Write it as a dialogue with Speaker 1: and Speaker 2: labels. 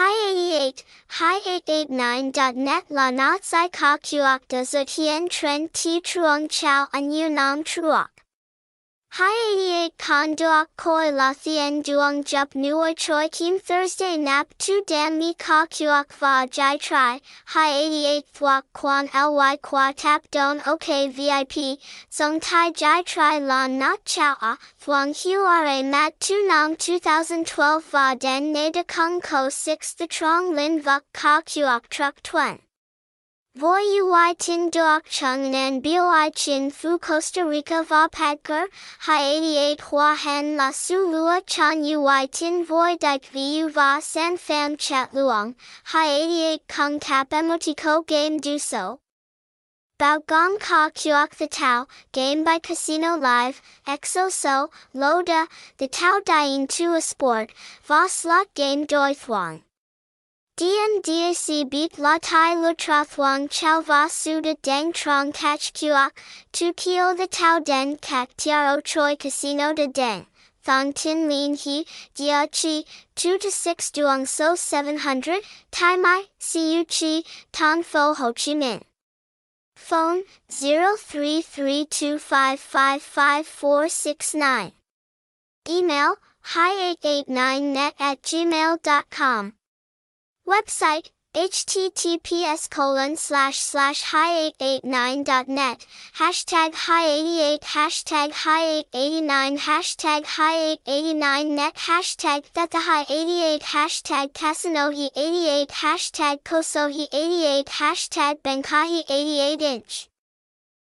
Speaker 1: Hi 88, hi889.net la not sai ka kuok de tien tren ti truong chao an yu nam truok. Hi 88 con duok koi la thien duong jup nuoi choi kim Thursday nap tu dan mi ka kuok va jai try. Hi 88 thuok quan ly qua tap don ok vip, song tai jai try la not Chao a, thuong hua mat tu nam 2012 va den ne de kung ko 6 the trong lin vuk ka kuok truck twen. Voi ui tin duok chung nan boi chin fu Costa Rica va PAGCOR, hi 88 hua hen la su lua chan ui tin voi dik vu va san fam chat luong, hi 88 kung tap emotico game do so. Bao Gong Ka Kuok The tau, game by Casino Live, Exo So, Loda, The Tao Dying to a Sport, Va Slot Game Doi Thuong. Dien beat La Tai Lu Chow Va Su De Dang Trong Catch Kuok, Tu Kio The Tao Den Kak Tiaro Choi Casino De Deng. Thong Tin Lin He, Dia Chi, 2 to 6 Duong So 700, Tai Mai, Siu Chi, Ton Fo Ho Chi Minh. Phone 0332555469. Email hi889net at gmail.com. Website https colon slash slash hi889.net hashtag hi88 hashtag hi889 hashtag hi889net hashtag theta hi88 hashtag kasanohi88 hashtag kosohi88 hashtag benkahi 88 inch